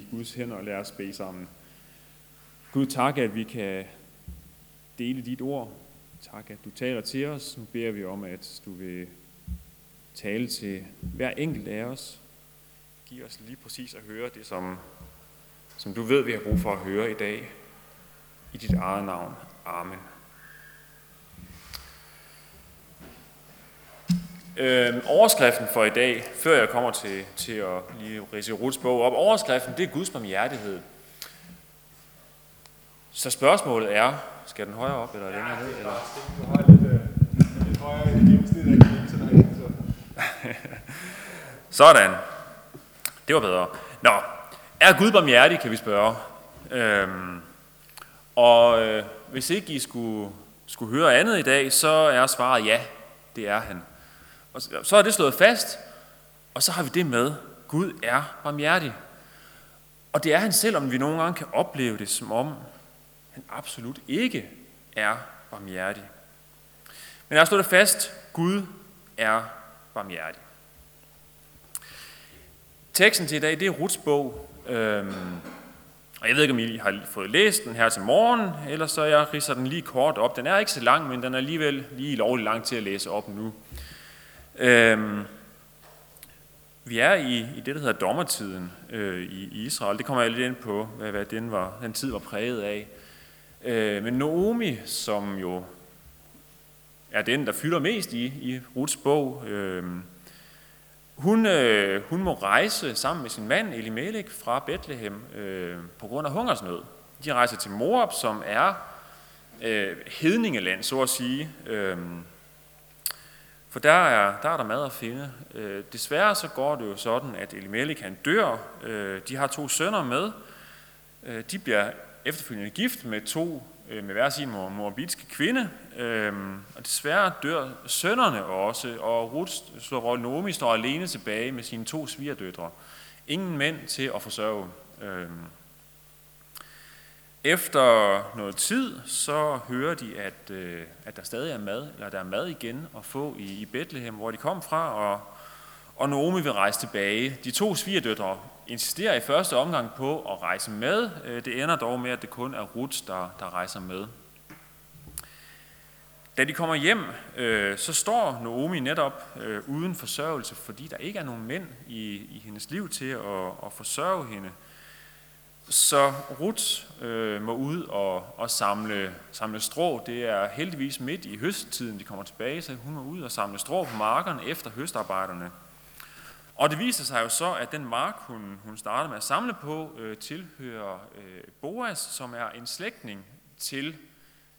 i Guds hænder og lad os bede sammen. Gud, tak, at vi kan dele dit ord. Tak, at du taler til os. Nu beder vi om, at du vil tale til hver enkelt af os. Giv os lige præcis at høre det, som, som du ved, vi har brug for at høre i dag. I dit eget navn. Amen. Øh, overskriften for i dag, før jeg kommer til, til at lige rise Ruts bog op, overskriften det er Guds barmhjertighed. Så spørgsmålet er, skal den højere op eller længere ned? Eller? Sådan. Det var bedre. Nå, er Gud barmhjertig, kan vi spørge. Øhm, og øh, hvis ikke I skulle, skulle høre andet i dag, så er svaret ja, det er han. Og så er det slået fast, og så har vi det med, Gud er barmhjertig. Og det er han selv, om vi nogle gange kan opleve det som om, han absolut ikke er barmhjertig. Men jeg har slået det fast, Gud er barmhjertig. Teksten til i dag, det er Ruts bog. Øhm, og jeg ved ikke, om I har fået læst den her til morgen, eller så jeg ridser den lige kort op. Den er ikke så lang, men den er alligevel lige lovlig lang til at læse op nu. Øhm, vi er i, i det, der hedder dommertiden øh, i, i Israel. Det kommer jeg lidt ind på, hvad, hvad den, var, den tid var præget af. Øh, men Naomi, som jo er den, der fylder mest i, i Ruts bog, øh, hun, øh, hun må rejse sammen med sin mand Elimelech fra Bethlehem øh, på grund af hungersnød. De rejser til Moab, som er øh, hedningeland, så at sige. Øh, for der er, der er der mad at finde. Øh, desværre så går det jo sådan, at Elimelech han dør. Øh, de har to sønner med. Øh, de bliver efterfølgende gift med to øh, med hver sin moabitske kvinde. Øh, og desværre dør sønnerne også, og Ruth slår Naomi står alene tilbage med sine to svigerdøtre. Ingen mænd til at forsørge. Øh, efter noget tid, så hører de, at, øh, at der stadig er mad, eller der er mad igen at få i, i Bethlehem, hvor de kom fra, og, og Naomi vil rejse tilbage. De to svigerdøtre insisterer i første omgang på at rejse med. Øh, det ender dog med, at det kun er Ruth, der, der rejser med. Da de kommer hjem, øh, så står Naomi netop øh, uden forsørgelse, fordi der ikke er nogen mænd i, i hendes liv til at, at forsørge hende. Så Ruth øh, må ud og, og samle, samle strå. Det er heldigvis midt i høsttiden, de kommer tilbage, så hun må ud og samle strå på markerne efter høstarbejderne. Og det viser sig jo så, at den mark, hun, hun startede med at samle på, øh, tilhører øh, Boas, som er en slægtning til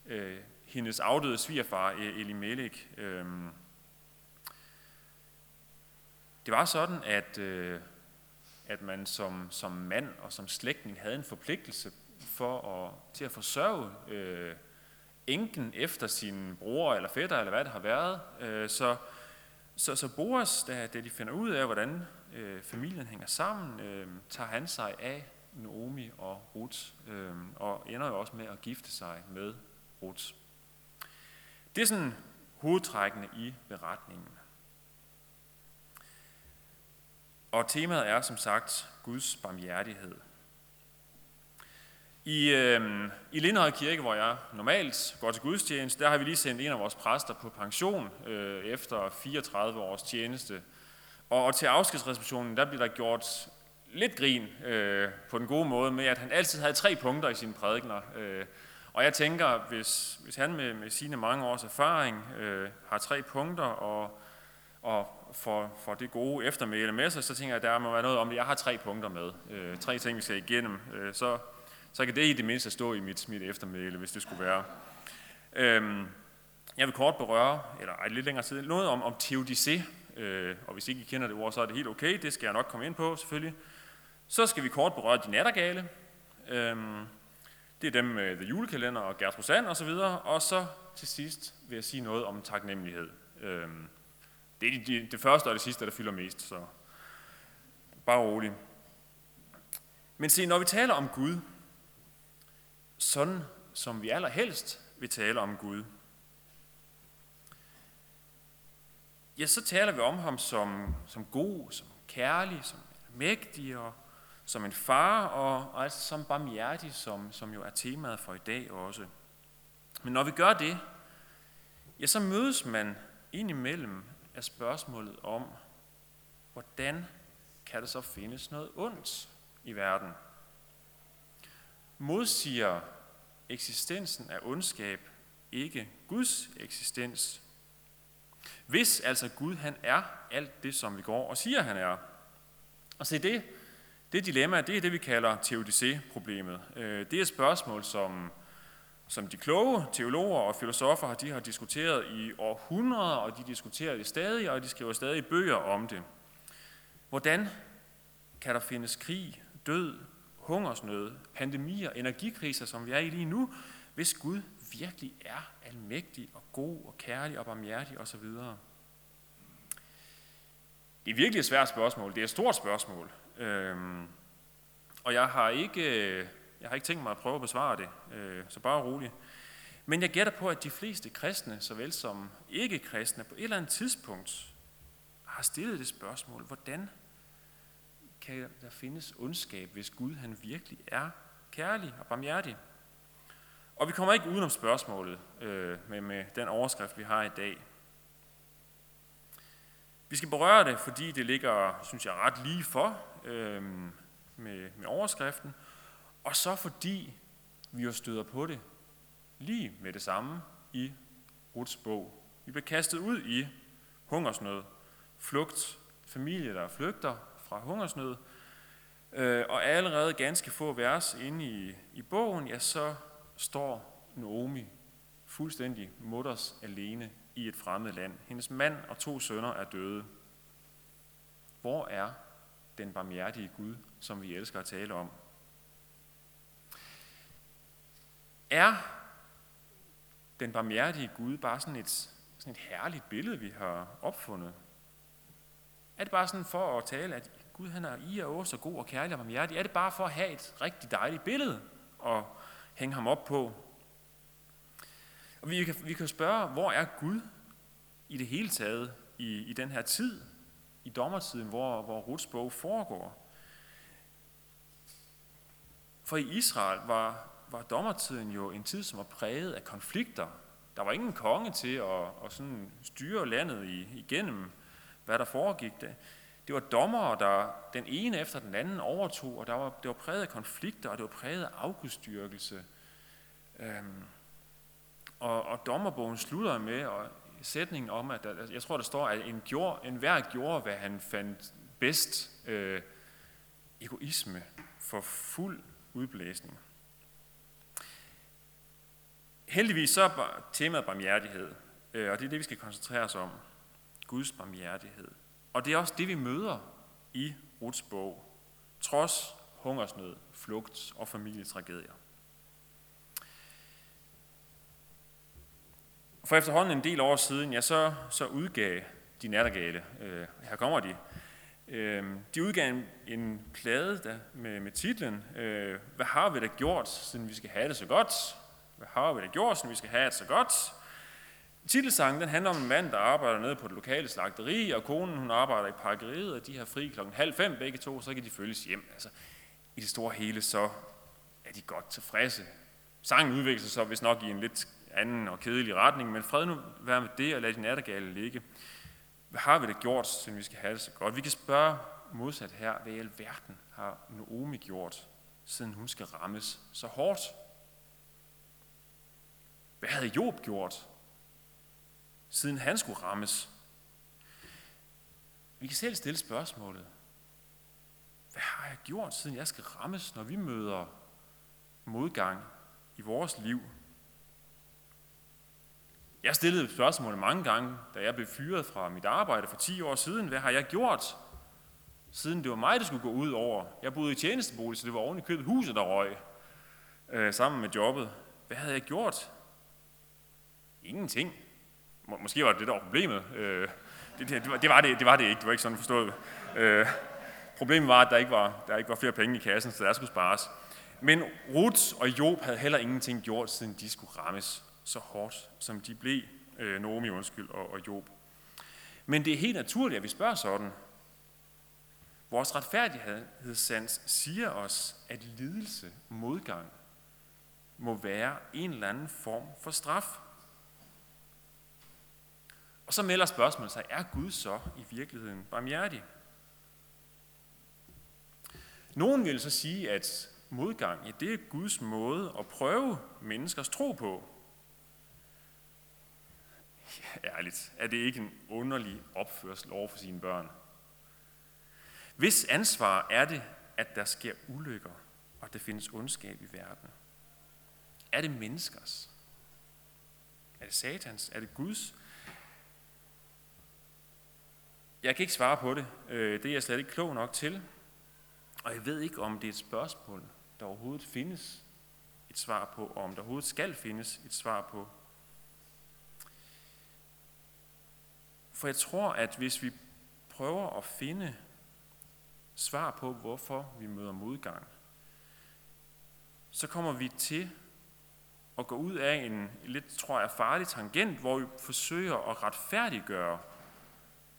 øh, hendes afdøde svigerfar e-, Elimelech. Øh, det var sådan, at øh, at man som, som mand og som slægtning havde en forpligtelse for at, til at forsørge øh, enken efter sin bror eller fætter, eller hvad det har været. Øh, så, så, så Boas, da, da de finder ud af, hvordan øh, familien hænger sammen, øh, tager han sig af Naomi og Ruth, øh, og ender jo også med at gifte sig med Ruth. Det er sådan hovedtrækkende i beretningen. Og temaet er som sagt Guds barmhjertighed. I, øh, i Lindhøj Kirke, hvor jeg normalt går til gudstjeneste, der har vi lige sendt en af vores præster på pension øh, efter 34 års tjeneste. Og, og til afskedsreceptionen, der bliver der gjort lidt grin øh, på den gode måde med, at han altid havde tre punkter i sine prædikner. Øh, og jeg tænker, hvis, hvis han med, med sine mange års erfaring øh, har tre punkter, og, og for, for det gode eftermæle med sig, så tænker jeg, at der må være noget om det. Jeg har tre punkter med. Øh, tre ting, vi skal igennem. Øh, så, så kan det i det mindste stå i mit, mit eftermæle, hvis det skulle være. Øh, jeg vil kort berøre, eller ej, lidt længere tid, noget om, om teodicé. Øh, og hvis ikke I kender det ord, så er det helt okay. Det skal jeg nok komme ind på, selvfølgelig. Så skal vi kort berøre de nattergale. Øh, det er dem med The Julekalender og Gertrud Sand og så videre. Og så til sidst vil jeg sige noget om taknemmelighed. Øh, det er det, det første og det sidste, der fylder mest, så bare rolig. Men se, når vi taler om Gud, sådan som vi allerhelst vil tale om Gud, ja, så taler vi om ham som, som god, som kærlig, som mægtig og som en far, og, og altså som barmhjertig, som, som jo er temaet for i dag også. Men når vi gør det, ja, så mødes man indimellem er spørgsmålet om, hvordan kan der så findes noget ondt i verden? Modsiger eksistensen af ondskab ikke Guds eksistens? Hvis altså Gud han er alt det, som vi går og siger, han er. Og se det, det dilemma, det er det, vi kalder teodicé-problemet. Øh, det er et spørgsmål, som, som de kloge teologer og filosofer de har diskuteret i århundreder, og de diskuterer det stadig, og de skriver stadig bøger om det. Hvordan kan der findes krig, død, hungersnød, pandemier, energikriser, som vi er i lige nu, hvis Gud virkelig er almægtig og god og kærlig og barmhjertig osv.? Det er virkelig et svært spørgsmål. Det er et stort spørgsmål. Øhm, og jeg har, ikke, jeg har ikke tænkt mig at prøve at besvare det, øh, så bare rolig. Men jeg gætter på, at de fleste kristne, såvel som ikke-kristne, på et eller andet tidspunkt har stillet det spørgsmål, hvordan kan der findes ondskab, hvis Gud han virkelig er kærlig og barmhjertig? Og vi kommer ikke udenom spørgsmålet øh, med, med den overskrift, vi har i dag. Vi skal berøre det, fordi det ligger, synes jeg, ret lige for øh, med, med overskriften, og så fordi vi jo støder på det lige med det samme i Ruts bog. Vi bliver kastet ud i hungersnød, flugt, familie, der flygter fra hungersnød, øh, og allerede ganske få vers inde i, i bogen, ja, så står Naomi fuldstændig mutters alene i et fremmed land. Hendes mand og to sønner er døde. Hvor er den barmhjertige Gud, som vi elsker at tale om? Er den barmhjertige Gud bare sådan et, sådan et herligt billede, vi har opfundet? Er det bare sådan for at tale, at Gud han er i og så god og kærlig og barmhjertig? Er det bare for at have et rigtig dejligt billede og hænge ham op på? Og vi kan, vi kan spørge, hvor er Gud i det hele taget i, i den her tid, i dommertiden, hvor, hvor Ruts bog foregår? For i Israel var, var dommertiden jo en tid, som var præget af konflikter. Der var ingen konge til at, at sådan styre landet igennem, hvad der foregik. Det, det var dommere, der den ene efter den anden overtog, og der var, det var præget af konflikter, og det var præget af afgudstyrkelse. Øhm, og, og dommerbogen slutter med og sætningen om, at der, jeg tror, der står, at en, gjorde, en hver gjorde, hvad han fandt bedst. Øh, egoisme for fuld udblæsning. Heldigvis så er temaet barmhjertighed, øh, og det er det, vi skal koncentrere os om. Guds barmhjertighed. Og det er også det, vi møder i Ruts bog, trods hungersnød, flugt og familietragedier. For efterhånden en del år siden, ja, så, så udgav de nattergale, øh, her kommer de, øh, de udgav en, en plade der, med, med titlen, øh, Hvad har vi da gjort, siden vi skal have det så godt? Hvad har vi da gjort, siden vi skal have det så godt? Titelsangen den handler om en mand, der arbejder nede på det lokale slagteri, og konen hun arbejder i pakkeriet, og de har fri klokken halv fem begge to, så kan de følges hjem. Altså, I det store hele, så er de godt tilfredse. Sangen udvikler sig så hvis nok i en lidt anden og kedelig retning, men fred nu være med det, og lad din nattergale ligge. Hvad har vi da gjort, siden vi skal have det så godt? Vi kan spørge modsat her, hvad i alverden har Naomi gjort, siden hun skal rammes så hårdt? Hvad havde Job gjort, siden han skulle rammes? Vi kan selv stille spørgsmålet. Hvad har jeg gjort, siden jeg skal rammes, når vi møder modgang i vores liv jeg stillede spørgsmålet mange gange, da jeg blev fyret fra mit arbejde for 10 år siden. Hvad har jeg gjort, siden det var mig, der skulle gå ud over? Jeg boede i tjenestebolig, så det var oven i købet huset, der røg øh, sammen med jobbet. Hvad havde jeg gjort? Ingenting. Må, måske var det det, der var problemet. Øh, det, det, det, var, det, var det, det var det ikke. Det var ikke sådan forstået. Øh, problemet var, at der ikke var, der ikke var flere penge i kassen, så der skulle spares. Men Ruth og Job havde heller ingenting gjort, siden de skulle rammes så hårdt, som de blev, øh, Naomi undskyld, og, og Job. Men det er helt naturligt, at vi spørger sådan. Vores retfærdighedssans siger os, at lidelse, modgang, må være en eller anden form for straf. Og så melder spørgsmålet sig, er Gud så i virkeligheden barmhjertig? Nogen vil så sige, at modgang, ja, det er Guds måde at prøve menneskers tro på. Ja, ærligt, er det ikke en underlig opførsel over for sine børn? Hvis ansvar er det, at der sker ulykker, og at der findes ondskab i verden? Er det menneskers? Er det satans? Er det Guds? Jeg kan ikke svare på det. Øh, det er jeg slet ikke klog nok til. Og jeg ved ikke, om det er et spørgsmål, der overhovedet findes et svar på, og om der overhovedet skal findes et svar på. For jeg tror, at hvis vi prøver at finde svar på, hvorfor vi møder modgang, så kommer vi til at gå ud af en lidt, tror jeg, farlig tangent, hvor vi forsøger at retfærdiggøre,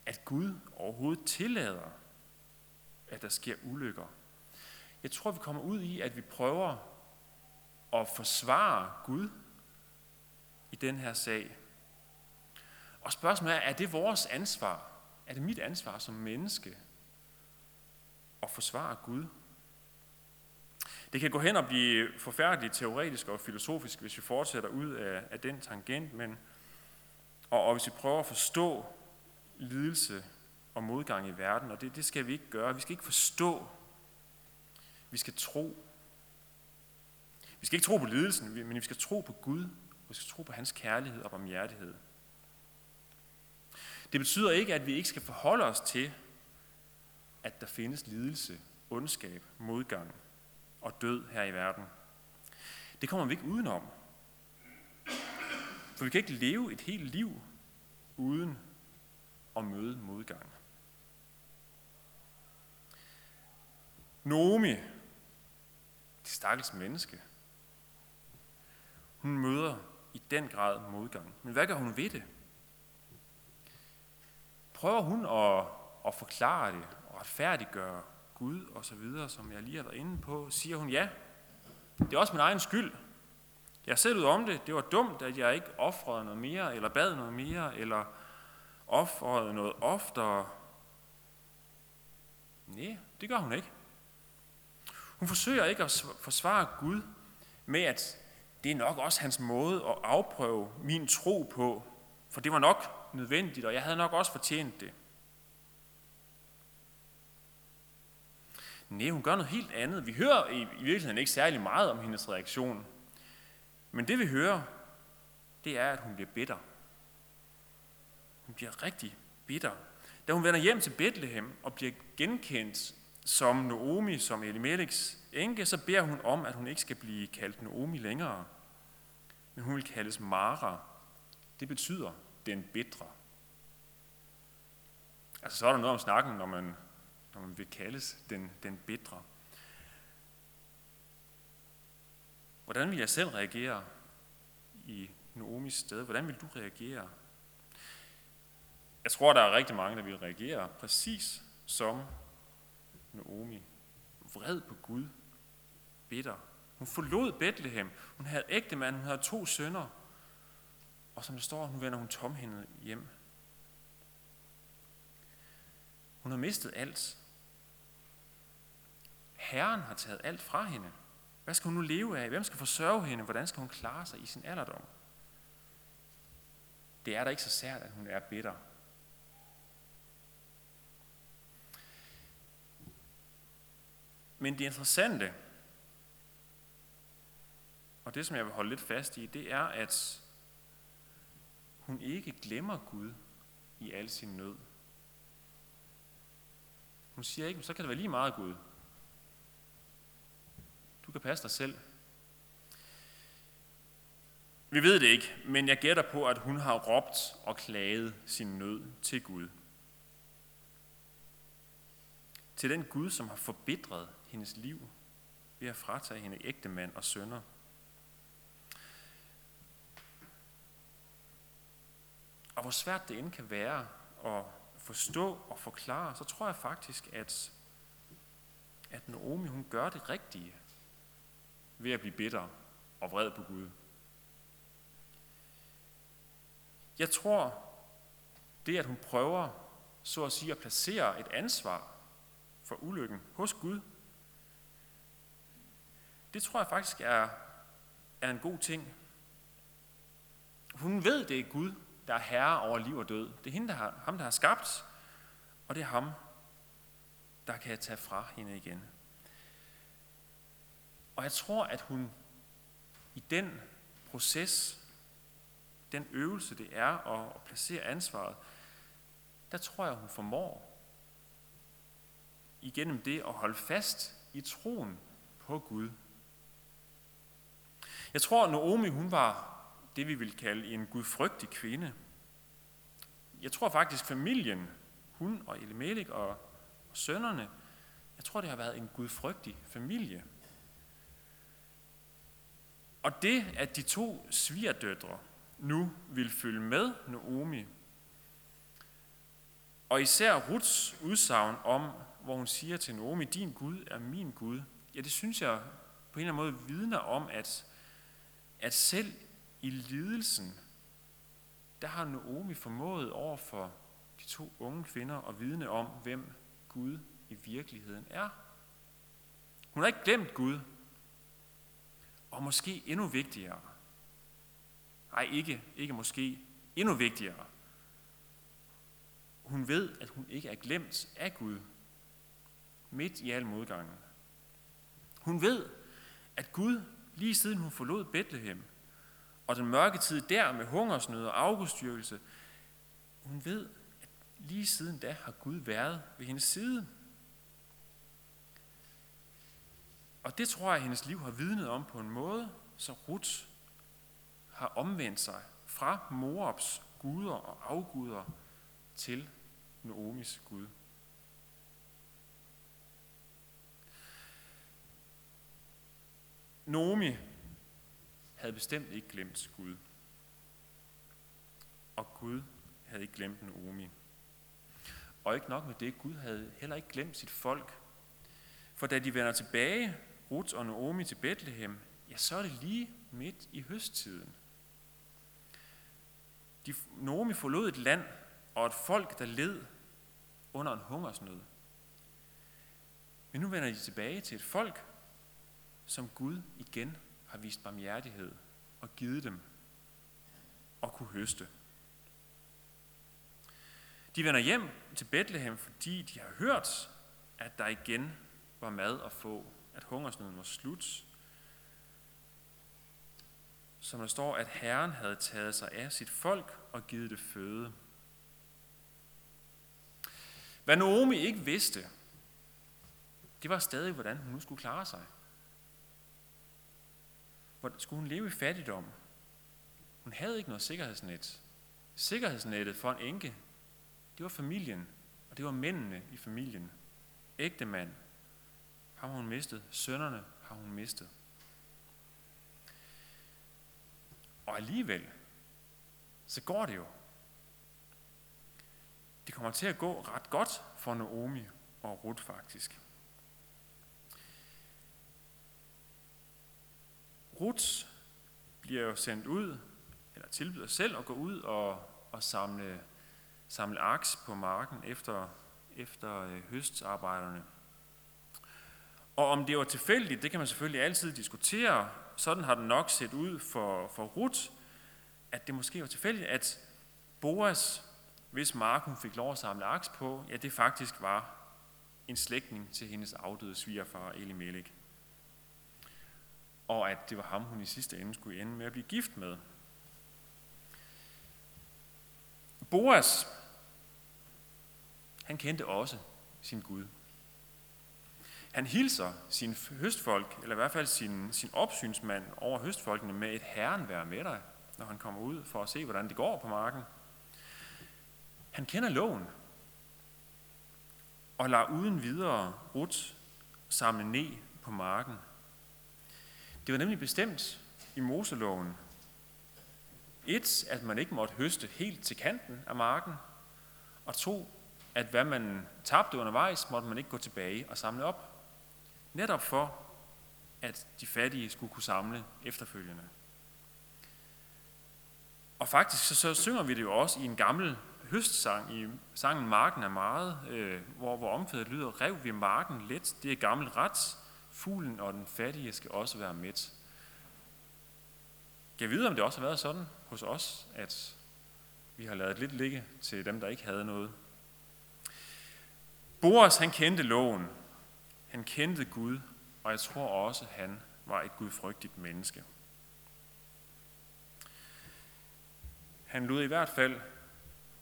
at Gud overhovedet tillader, at der sker ulykker. Jeg tror, vi kommer ud i, at vi prøver at forsvare Gud i den her sag. Og spørgsmålet er, er det vores ansvar? Er det mit ansvar som menneske at forsvare Gud? Det kan gå hen og blive forfærdeligt teoretisk og filosofisk, hvis vi fortsætter ud af, af den tangent, men, og, og hvis vi prøver at forstå lidelse og modgang i verden, og det, det skal vi ikke gøre. Vi skal ikke forstå, vi skal tro. Vi skal ikke tro på lidelsen, men vi skal tro på Gud, og vi skal tro på hans kærlighed og barmhjertighed. Det betyder ikke, at vi ikke skal forholde os til, at der findes lidelse, ondskab, modgang og død her i verden. Det kommer vi ikke udenom. For vi kan ikke leve et helt liv uden og møde modgang. Nomi, det stakkels menneske, hun møder i den grad modgang. Men hvad gør hun ved det? Prøver hun at, at forklare det og retfærdiggøre Gud og så videre, som jeg lige har været inde på, siger hun ja. Det er også min egen skyld. Jeg selv ud om det. Det var dumt, at jeg ikke offrede noget mere, eller bad noget mere, eller offeret noget oftere. Nej, det gør hun ikke. Hun forsøger ikke at forsvare Gud med, at det er nok også hans måde at afprøve min tro på, for det var nok nødvendigt, og jeg havde nok også fortjent det. Nej, hun gør noget helt andet. Vi hører i, i virkeligheden ikke særlig meget om hendes reaktion. Men det vi hører, det er, at hun bliver bitter. Hun bliver rigtig bitter. Da hun vender hjem til Bethlehem og bliver genkendt som Naomi, som Elimeleks enke, så beder hun om, at hun ikke skal blive kaldt Naomi længere, men hun vil kaldes Mara. Det betyder den bitre. Altså så er der noget om snakken, når man, når man vil kaldes den, den bitre. Hvordan vil jeg selv reagere i Noomis sted? Hvordan vil du reagere? Jeg tror, der er rigtig mange, der vil reagere præcis som Naomi. Vred på Gud. Bitter. Hun forlod Bethlehem. Hun havde ægte mand. Hun havde to sønner. Og som det står, nu vender hun tomhændet hjem. Hun har mistet alt. Herren har taget alt fra hende. Hvad skal hun nu leve af? Hvem skal forsørge hende? Hvordan skal hun klare sig i sin alderdom? Det er da ikke så sært, at hun er bitter. Men det interessante, og det som jeg vil holde lidt fast i, det er, at hun ikke glemmer Gud i al sin nød. Hun siger ikke, så kan det være lige meget Gud. Du kan passe dig selv. Vi ved det ikke, men jeg gætter på, at hun har råbt og klaget sin nød til Gud. Til den Gud, som har forbitret hendes liv ved at fratage hende ægte mand og sønner. Og hvor svært det end kan være at forstå og forklare, så tror jeg faktisk, at at Naomi hun gør det rigtige ved at blive bitter og vred på Gud. Jeg tror, det at hun prøver, så at sige, at placere et ansvar for ulykken hos Gud, det tror jeg faktisk er, er en god ting. Hun ved, det er Gud, der er herre over liv og død. Det er hende, der har, ham, der har skabt, og det er ham, der kan tage fra hende igen. Og jeg tror, at hun i den proces, den øvelse, det er at placere ansvaret, der tror jeg, hun formår igennem det at holde fast i troen på Gud. Jeg tror, at Naomi hun var det, vi vil kalde en gudfrygtig kvinde. Jeg tror faktisk, familien, hun og Elimelech og, og sønnerne, jeg tror, det har været en gudfrygtig familie. Og det, at de to svigerdøtre nu vil følge med Naomi, og især Ruts udsagn om, hvor hun siger til Naomi, din Gud er min Gud, ja, det synes jeg på en eller anden måde vidner om, at, at selv i lidelsen, der har Naomi formået over for de to unge kvinder at vidne om, hvem Gud i virkeligheden er. Hun har ikke glemt Gud, og måske endnu vigtigere, nej ikke, ikke måske, endnu vigtigere, hun ved, at hun ikke er glemt af Gud midt i al modgangen. Hun ved, at Gud, lige siden hun forlod Bethlehem, og den mørke tid der med hungersnød og afgudstyrkelse, hun ved, at lige siden da har Gud været ved hendes side. Og det tror jeg, at hendes liv har vidnet om på en måde, så Ruth har omvendt sig fra Moabs guder og afguder til Noomis Gud. Noomi havde bestemt ikke glemt Gud. Og Gud havde ikke glemt Naomi. Og ikke nok med det, Gud havde heller ikke glemt sit folk. For da de vender tilbage, Ruth og Naomi til Bethlehem, ja, så er det lige midt i høsttiden. De, Naomi forlod et land og et folk, der led under en hungersnød. Men nu vender de tilbage til et folk, som Gud igen har vist barmhjertighed og givet dem at kunne høste. De vender hjem til Bethlehem, fordi de har hørt, at der igen var mad at få, at hungersnøden var slut. Som der står, at Herren havde taget sig af sit folk og givet det føde. Hvad Naomi ikke vidste, det var stadig, hvordan hun nu skulle klare sig. Skulle hun leve i fattigdom? Hun havde ikke noget sikkerhedsnet. Sikkerhedsnettet for en enke, det var familien, og det var mændene i familien. Ægte mand har hun mistet, sønnerne har hun mistet. Og alligevel, så går det jo. Det kommer til at gå ret godt for Naomi og Ruth faktisk. Ruth bliver jo sendt ud, eller tilbyder selv at gå ud og, og samle, samle aks på marken efter, efter øh, høstarbejderne. Og om det var tilfældigt, det kan man selvfølgelig altid diskutere. Sådan har det nok set ud for, for Ruth, at det måske var tilfældigt, at Boas, hvis mark hun fik lov at samle aks på, ja, det faktisk var en slægtning til hendes afdøde svigerfar Elimelech og at det var ham, hun i sidste ende skulle ende med at blive gift med. Boas, han kendte også sin Gud. Han hilser sin høstfolk, eller i hvert fald sin, sin opsynsmand over høstfolkene med et herren være med dig, når han kommer ud for at se, hvordan det går på marken. Han kender loven, og lader uden videre Rut samle ned på marken det var nemlig bestemt i Moseloven. Et, at man ikke måtte høste helt til kanten af marken, og to, at hvad man tabte undervejs, måtte man ikke gå tilbage og samle op. Netop for, at de fattige skulle kunne samle efterfølgende. Og faktisk så, så synger vi det jo også i en gammel høstsang, i sangen Marken er meget, øh, hvor, hvor omkvædet lyder, rev vi marken let, det er gammel ret, fuglen og den fattige skal også være midt. Jeg vide, om det også har været sådan hos os, at vi har lavet lidt ligge til dem, der ikke havde noget. Boris, han kendte loven. Han kendte Gud, og jeg tror også, han var et gudfrygtigt menneske. Han lod i hvert fald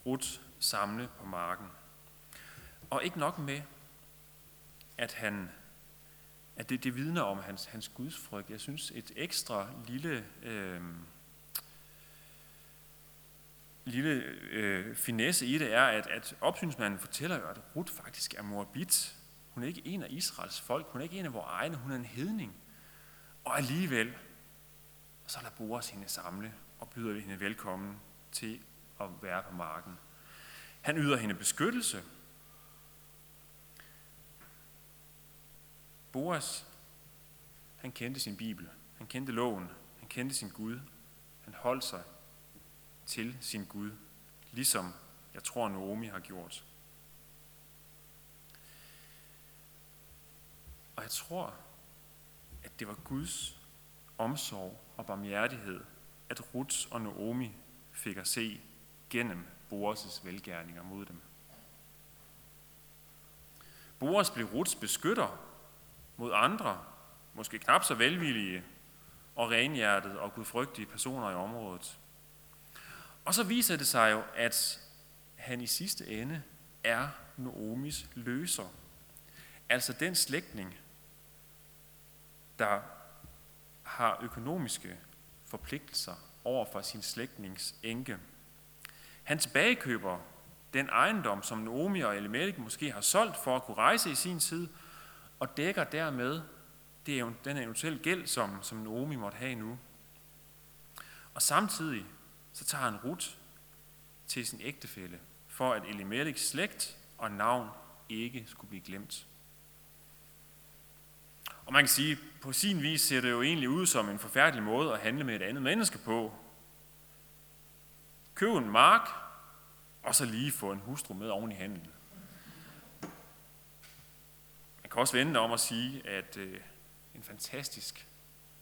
Ruth samle på marken. Og ikke nok med, at han at det, det vidner om hans, hans gudsfrygt. Jeg synes, et ekstra lille, øh, lille øh, finesse i det er, at, at opsynsmanden fortæller jo, at Ruth faktisk er moabit. Hun er ikke en af Israels folk. Hun er ikke en af vores egne. Hun er en hedning. Og alligevel, så lader Boas hende samle og byder hende velkommen til at være på marken. Han yder hende beskyttelse. Boas, han kendte sin Bibel. Han kendte loven. Han kendte sin Gud. Han holdt sig til sin Gud, ligesom jeg tror Naomi har gjort. Og jeg tror, at det var Guds omsorg og barmhjertighed, at Ruth og Naomi fik at se gennem Boas' velgærninger mod dem. Boas blev Ruths beskytter mod andre, måske knap så velvillige og renhjertede og gudfrygtige personer i området. Og så viser det sig jo, at han i sidste ende er Noomis løser. Altså den slægtning, der har økonomiske forpligtelser over for sin slægtnings enke. Han tilbagekøber den ejendom, som Naomi og Elimelech måske har solgt for at kunne rejse i sin tid, og dækker dermed det den eventuelle gæld, som, som Naomi måtte have nu. Og samtidig så tager han Ruth til sin ægtefælle, for at Elimeleks slægt og navn ikke skulle blive glemt. Og man kan sige, på sin vis ser det jo egentlig ud som en forfærdelig måde at handle med et andet menneske på. Køb en mark, og så lige få en hustru med oven i handlen. Man kan også vende om at sige, at øh, en fantastisk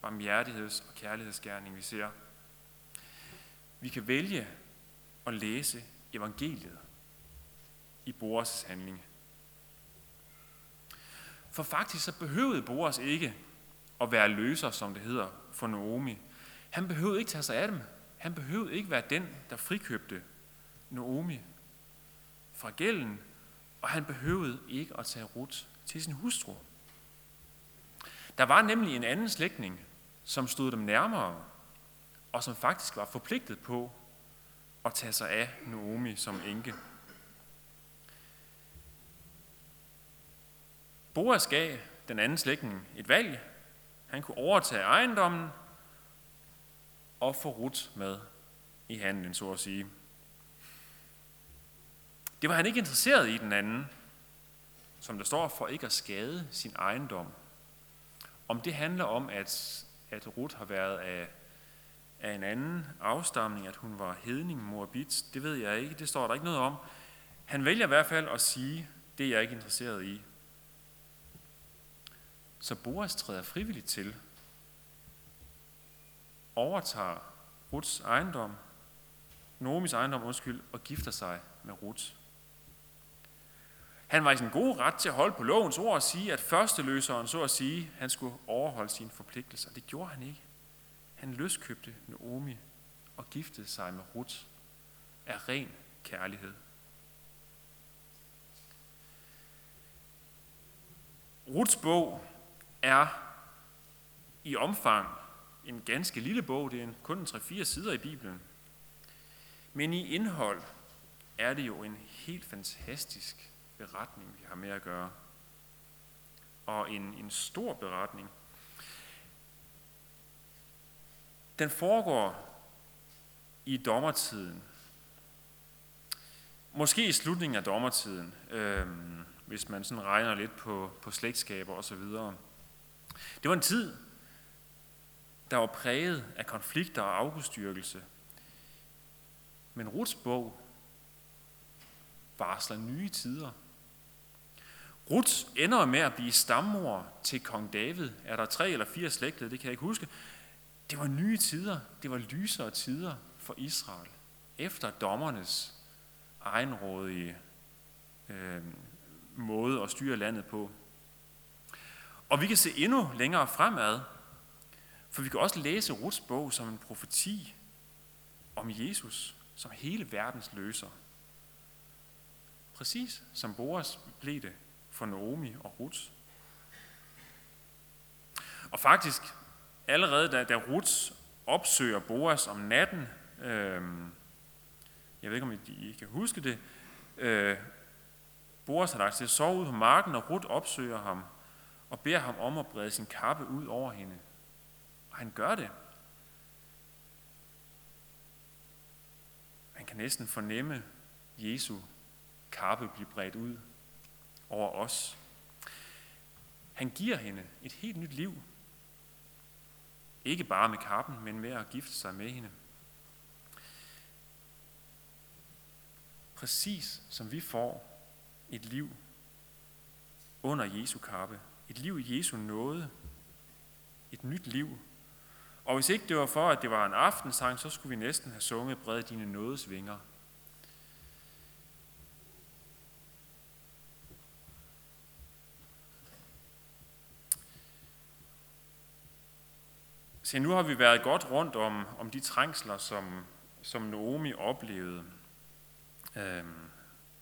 barmhjertigheds- og kærlighedsgerning, vi ser. Vi kan vælge at læse evangeliet i Boras handling. For faktisk så behøvede Boas ikke at være løser, som det hedder for Naomi. Han behøvede ikke tage sig af dem. Han behøvede ikke være den, der frikøbte Naomi fra gælden, og han behøvede ikke at tage Ruth til sin hustru. Der var nemlig en anden slægtning, som stod dem nærmere, og som faktisk var forpligtet på at tage sig af Naomi som enke. Boas gav den anden slægtning et valg. Han kunne overtage ejendommen og få Rut med i handlen, så at sige. Det var han ikke interesseret i den anden, som der står for ikke at skade sin ejendom. Om det handler om, at, at Ruth har været af, af en anden afstamning, at hun var hedning moabit, det ved jeg ikke, det står der ikke noget om. Han vælger i hvert fald at sige, det er jeg ikke interesseret i. Så Boas træder frivilligt til, overtager Ruths ejendom, Nomis ejendom, undskyld, og gifter sig med Ruth. Han var i sin gode ret til at holde på lovens ord og sige, at førsteløseren, så at sige, han skulle overholde sine forpligtelser. Det gjorde han ikke. Han løskøbte Naomi og giftede sig med Ruth af ren kærlighed. Ruths bog er i omfang en ganske lille bog. Det er kun 3-4 sider i Bibelen. Men i indhold er det jo en helt fantastisk beretning, vi har med at gøre. Og en, en stor beretning. Den foregår i dommertiden. Måske i slutningen af dommertiden, øh, hvis man sådan regner lidt på, på slægtskaber osv. Det var en tid, der var præget af konflikter og afgudstyrkelse. Men Ruts bog varsler nye tider. Ruth ender med at blive stammor til kong David. Er der tre eller fire slægter, det kan jeg ikke huske. Det var nye tider. Det var lysere tider for Israel. Efter dommernes egenrådige øh, måde at styre landet på. Og vi kan se endnu længere fremad, for vi kan også læse Ruts bog som en profeti om Jesus, som hele verdens løser. Præcis som Boas blev det for Naomi og Ruth. Og faktisk, allerede da, da Ruth opsøger Boas om natten, øh, jeg ved ikke, om I kan huske det, øh, Boas har lagt sig sove ud på marken, og Ruth opsøger ham og beder ham om at brede sin kappe ud over hende. Og han gør det. Han kan næsten fornemme Jesu kappe blive bredt ud over os. Han giver hende et helt nyt liv. Ikke bare med kappen, men med at gifte sig med hende. Præcis som vi får et liv under Jesu kappe. Et liv i Jesu nåde. Et nyt liv. Og hvis ikke det var for, at det var en aftensang, så skulle vi næsten have sunget Bred dine nådesvinger. Se, nu har vi været godt rundt om, om de trængsler, som, som Naomi oplevede, øhm,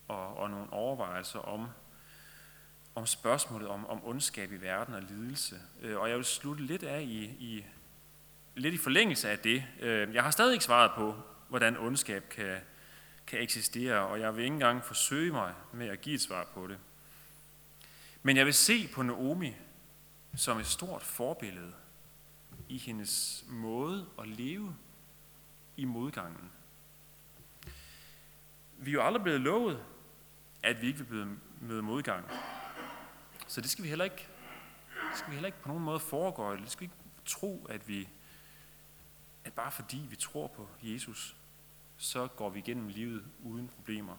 og, og nogle overvejelser om, om spørgsmålet om, om ondskab i verden og lidelse. Øh, og jeg vil slutte lidt af i, i, lidt i forlængelse af det. Øh, jeg har stadig ikke svaret på, hvordan ondskab kan, kan eksistere, og jeg vil ikke engang forsøge mig med at give et svar på det. Men jeg vil se på Naomi som et stort forbillede i hendes måde at leve i modgangen. Vi er jo aldrig blevet lovet, at vi ikke vil møde modgang. Så det skal vi heller ikke, det skal vi heller ikke på nogen måde foregå. Det skal vi ikke tro, at vi, at bare fordi vi tror på Jesus, så går vi igennem livet uden problemer.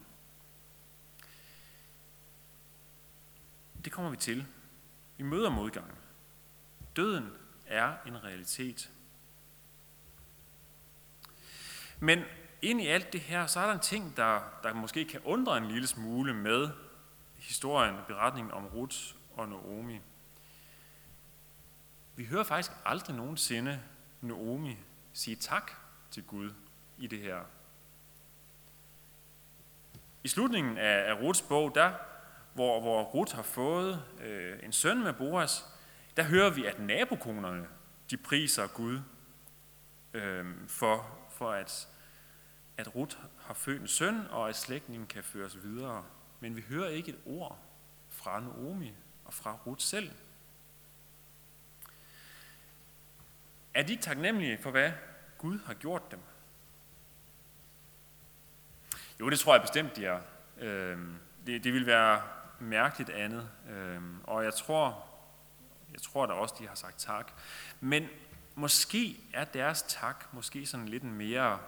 Det kommer vi til. Vi møder modgang. Døden er en realitet. Men ind i alt det her, så er der en ting, der, der måske kan undre en lille smule med historien, beretningen om Ruth og Naomi. Vi hører faktisk aldrig nogensinde Naomi sige tak til Gud i det her. I slutningen af, af Ruths bog, der, hvor, hvor Ruth har fået øh, en søn med Boas, der hører vi, at nabokonerne, de priser Gud øh, for, for at, at Ruth har født en søn, og at slægtningen kan føres videre. Men vi hører ikke et ord fra Naomi og fra Ruth selv. Er de ikke taknemmelige for, hvad Gud har gjort dem? Jo, det tror jeg bestemt, de er. Øh, det, det vil være mærkeligt andet. Øh, og jeg tror, jeg tror da også, de har sagt tak. Men måske er deres tak måske sådan lidt en mere,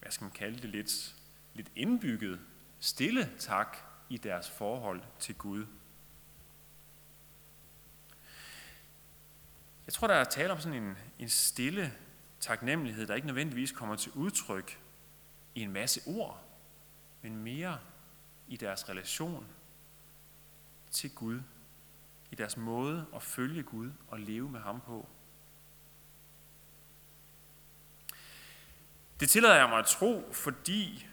hvad skal man kalde det, lidt, lidt indbygget, stille tak i deres forhold til Gud. Jeg tror, der er tale om sådan en, en stille taknemmelighed, der ikke nødvendigvis kommer til udtryk i en masse ord, men mere i deres relation til Gud i deres måde at følge Gud og leve med ham på. Det tillader jeg mig at tro, fordi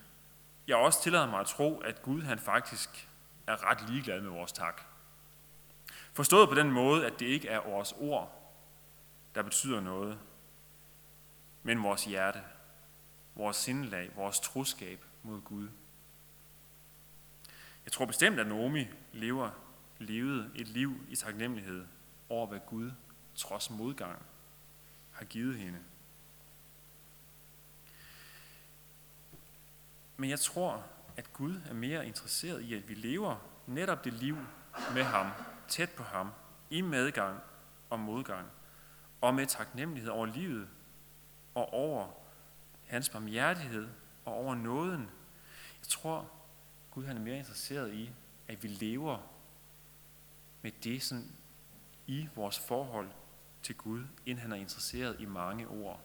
jeg også tillader mig at tro, at Gud han faktisk er ret ligeglad med vores tak. Forstået på den måde, at det ikke er vores ord, der betyder noget, men vores hjerte, vores sindelag, vores troskab mod Gud. Jeg tror bestemt, at Naomi lever levede et liv i taknemmelighed over, hvad Gud trods modgang har givet hende. Men jeg tror, at Gud er mere interesseret i, at vi lever netop det liv med ham, tæt på ham, i medgang og modgang, og med taknemmelighed over livet, og over hans barmhjertighed, og over nåden. Jeg tror, Gud han er mere interesseret i, at vi lever med det sådan i vores forhold til Gud, inden han er interesseret i mange ord.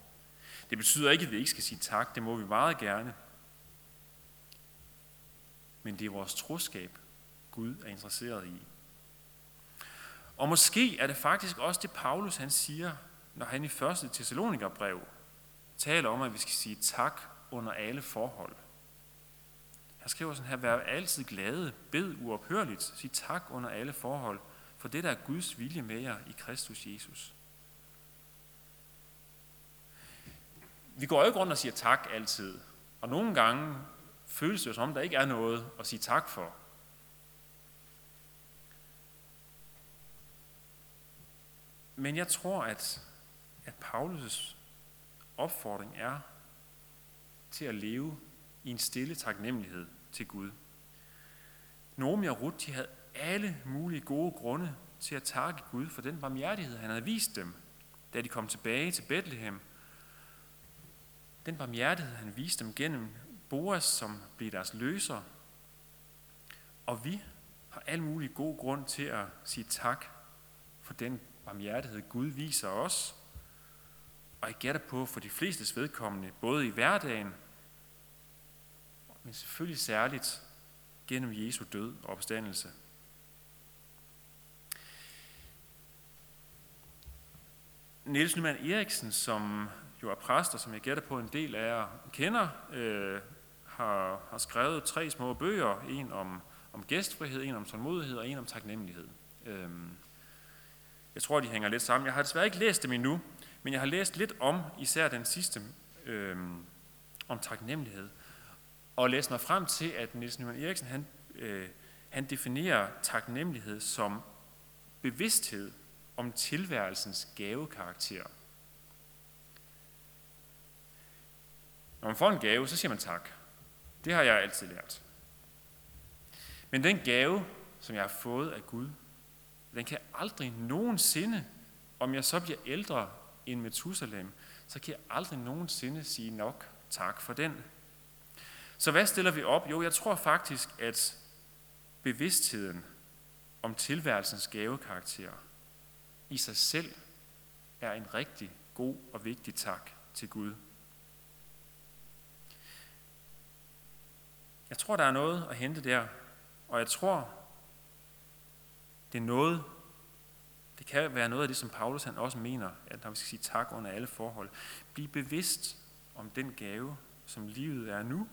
Det betyder ikke, at vi ikke skal sige tak, det må vi meget gerne. Men det er vores troskab, Gud er interesseret i. Og måske er det faktisk også det, Paulus han siger, når han i 1. Thessalonikerbrev taler om, at vi skal sige tak under alle forhold. Han skriver sådan her, vær altid glade, bed uophørligt, sig tak under alle forhold, for det der er Guds vilje med jer i Kristus Jesus. Vi går jo ikke rundt og siger tak altid, og nogle gange føles det jo som, der ikke er noget at sige tak for. Men jeg tror, at, at Paulus' opfordring er til at leve i en stille taknemmelighed til Gud. Naomi og Ruth, de havde alle mulige gode grunde til at takke Gud for den barmhjertighed, han havde vist dem, da de kom tilbage til Bethlehem. Den barmhjertighed, han viste dem gennem Boas, som blev deres løser. Og vi har alle mulige gode grund til at sige tak for den barmhjertighed, Gud viser os. Og jeg gætter på for de flestes vedkommende, både i hverdagen, men selvfølgelig særligt gennem Jesu død og opstandelse. Niels Nyman Eriksen, som jo er præster, som jeg gætter på en del af jer kender, øh, har, har skrevet tre små bøger. En om, om gæstfrihed, en om tålmodighed og en om taknemmelighed. Øh, jeg tror, de hænger lidt sammen. Jeg har desværre ikke læst dem endnu, men jeg har læst lidt om især den sidste, øh, om taknemmelighed. Og læst mig frem til, at Niels Nyman Eriksen han, øh, han definerer taknemmelighed som bevidsthed om tilværelsens gavekarakter. Når man får en gave, så siger man tak. Det har jeg altid lært. Men den gave, som jeg har fået af Gud, den kan aldrig nogensinde, om jeg så bliver ældre end Methusalem, så kan jeg aldrig nogensinde sige nok tak for den. Så hvad stiller vi op? Jo, jeg tror faktisk, at bevidstheden om tilværelsens gavekarakter i sig selv er en rigtig god og vigtig tak til Gud. Jeg tror, der er noget at hente der, og jeg tror, det er noget, det kan være noget af det, som Paulus han også mener, at når vi skal sige tak under alle forhold. Bliv bevidst om den gave, som livet er nu,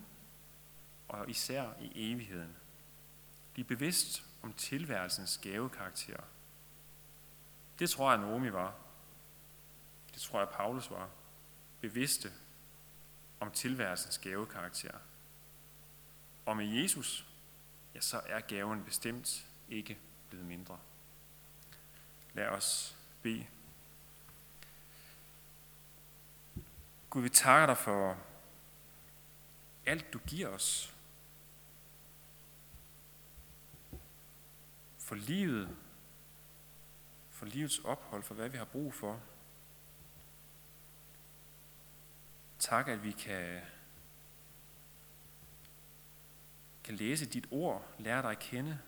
og især i evigheden. Bliv bevidst om tilværelsens gavekarakter. Det tror jeg, Naomi var. Det tror jeg, Paulus var. Bevidste om tilværelsens gavekarakter. Og med Jesus, ja, så er gaven bestemt ikke blevet mindre. Lad os bede. Gud, vi takker dig for alt, du giver os. For livet, for livets ophold, for hvad vi har brug for. Tak, at vi kan, kan læse dit ord, lære dig at kende.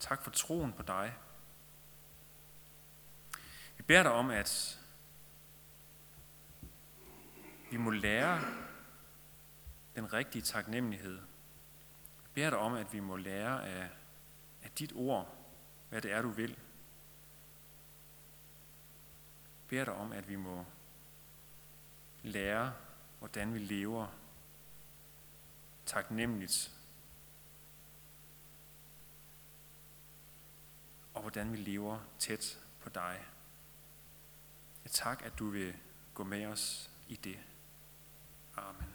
Tak for troen på dig. Vi beder dig om, at vi må lære den rigtige taknemmelighed. Vi beder dig om, at vi må lære af, af dit ord, hvad det er, du vil. Bær dig om, at vi må lære, hvordan vi lever taknemmeligt. Og hvordan vi lever tæt på dig. Jeg tak, at du vil gå med os i det. Amen.